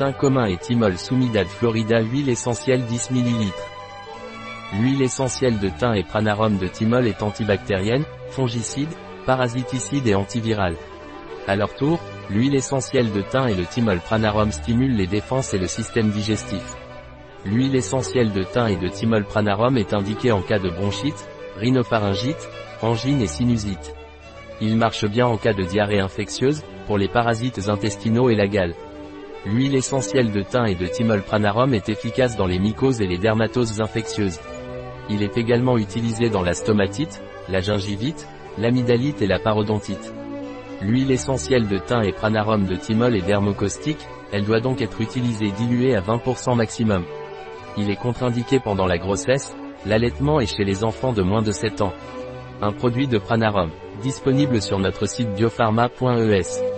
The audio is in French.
thym commun et thymol florida huile essentielle 10 ml. L'huile essentielle de thym et pranarum de thymol est antibactérienne, fongicide, parasiticide et antivirale. À leur tour, l'huile essentielle de thym et le thymol pranarum stimulent les défenses et le système digestif. L'huile essentielle de thym et de thymol pranarum est indiquée en cas de bronchite, rhinopharyngite, angine et sinusite. Il marche bien en cas de diarrhée infectieuse, pour les parasites intestinaux et la gale. L'huile essentielle de thym et de thymol pranarum est efficace dans les mycoses et les dermatoses infectieuses. Il est également utilisé dans la stomatite, la gingivite, l'amygdalite et la parodontite. L'huile essentielle de thym et pranarum de thymol est dermocaustique, elle doit donc être utilisée diluée à 20% maximum. Il est contre-indiqué pendant la grossesse, l'allaitement et chez les enfants de moins de 7 ans. Un produit de pranarum, disponible sur notre site biopharma.es.